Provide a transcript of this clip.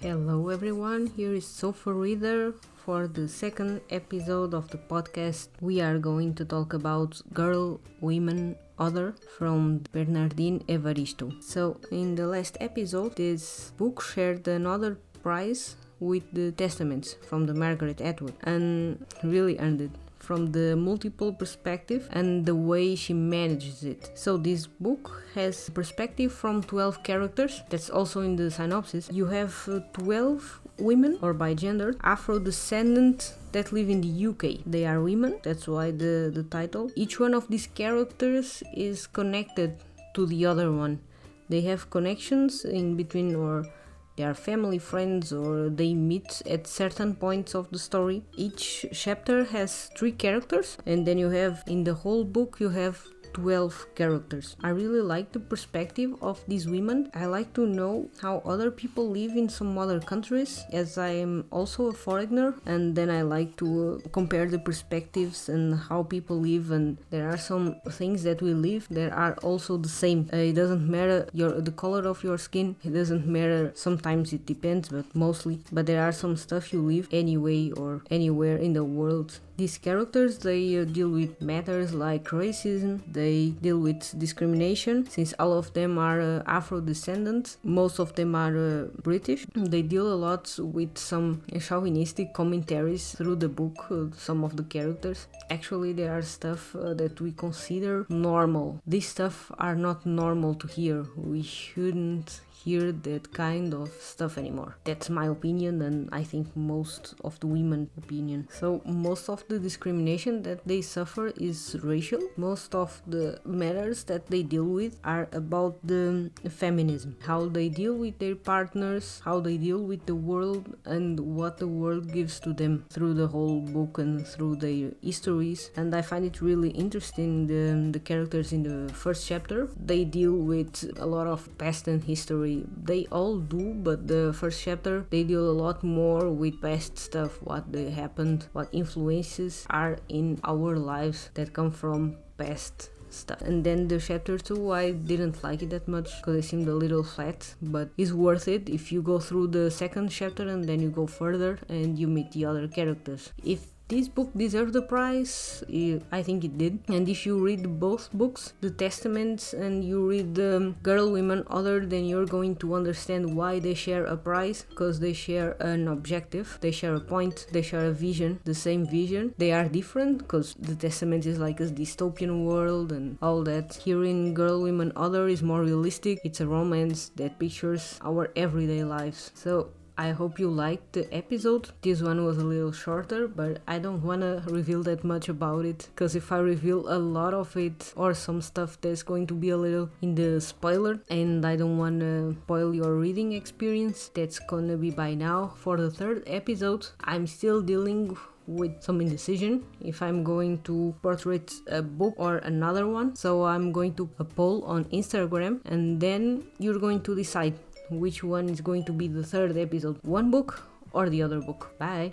Hello everyone, here is Sofa Reader for the second episode of the podcast. We are going to talk about Girl, Women, Other from Bernardine Evaristo. So, in the last episode, this book shared another prize with the Testaments from the Margaret Atwood and really earned it from the multiple perspective and the way she manages it. So this book has perspective from 12 characters. That's also in the synopsis. You have uh, 12 women or by gender Afro descendant that live in the UK. They are women. That's why the the title. Each one of these characters is connected to the other one. They have connections in between or they are family friends or they meet at certain points of the story. Each chapter has three characters and then you have in the whole book you have 12 characters. I really like the perspective of these women. I like to know how other people live in some other countries, as I am also a foreigner, and then I like to uh, compare the perspectives and how people live. And there are some things that we live that are also the same. Uh, it doesn't matter your the color of your skin. It doesn't matter. Sometimes it depends, but mostly. But there are some stuff you live anyway or anywhere in the world these characters they uh, deal with matters like racism, they deal with discrimination since all of them are uh, Afro descendants, most of them are uh, British. They deal a lot with some chauvinistic commentaries through the book, uh, some of the characters. Actually, there are stuff uh, that we consider normal. These stuff are not normal to hear. We shouldn't hear that kind of stuff anymore. That's my opinion, and I think most of the women' opinion. So most of the discrimination that they suffer is racial. Most of the matters that they deal with are about the feminism, how they deal with their partners, how they deal with the world, and what the world gives to them through the whole book and through their histories. And I find it really interesting the, the characters in the first chapter. They deal with a lot of past and history story. They all do, but the first chapter they deal a lot more with past stuff, what they happened, what influences are in our lives that come from past stuff. And then the chapter 2, I didn't like it that much because it seemed a little flat, but it's worth it if you go through the second chapter and then you go further and you meet the other characters. If this book deserved the prize i think it did. And if you read both books the testaments and you read the girl women other then you're going to understand why they share a prize because they share an objective. They share a point. They share a vision. The same vision. They are different because the testament is like a dystopian world and all that. Here in girl women other is more realistic. It's a romance that pictures our everyday lives. So I hope you liked the episode. This one was a little shorter, but I don't want to reveal that much about it because if I reveal a lot of it or some stuff that's going to be a little in the spoiler and I don't want to spoil your reading experience, that's gonna be by now. For the third episode, I'm still dealing with some indecision if I'm going to portrait a book or another one. So I'm going to a poll on Instagram and then you're going to decide which one is going to be the third episode one book or the other book. Bye.